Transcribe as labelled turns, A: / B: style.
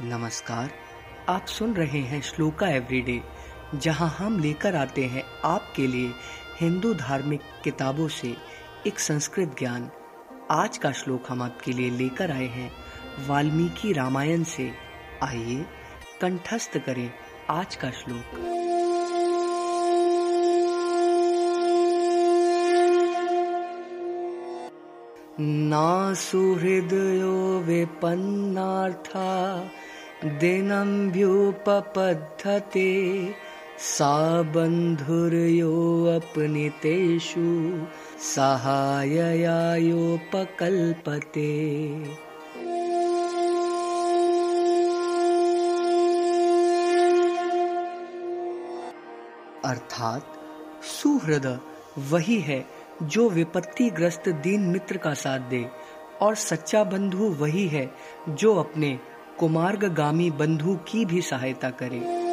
A: नमस्कार, आप सुन रहे हैं श्लोका एवरीडे, जहाँ हम लेकर आते हैं आपके लिए हिंदू धार्मिक किताबों से एक संस्कृत ज्ञान। आज का श्लोक हम आपके लिए लेकर आए हैं वाल्मीकि रामायण से। आइए, कंठस्थ करें आज का श्लोक। ना सुहृदयो विपन्नार्था दिनम्भ्युपपद्धते सा बन्धुर्यो अपनितेषु सहाययायोपकल्पते। अर्थात सुहृद वही है जो विपत्ति ग्रस्त दीन मित्र का साथ दे। और सच्चा बंधु वही है जो अपने कुमार्गामी बंधु की भी सहायता करे।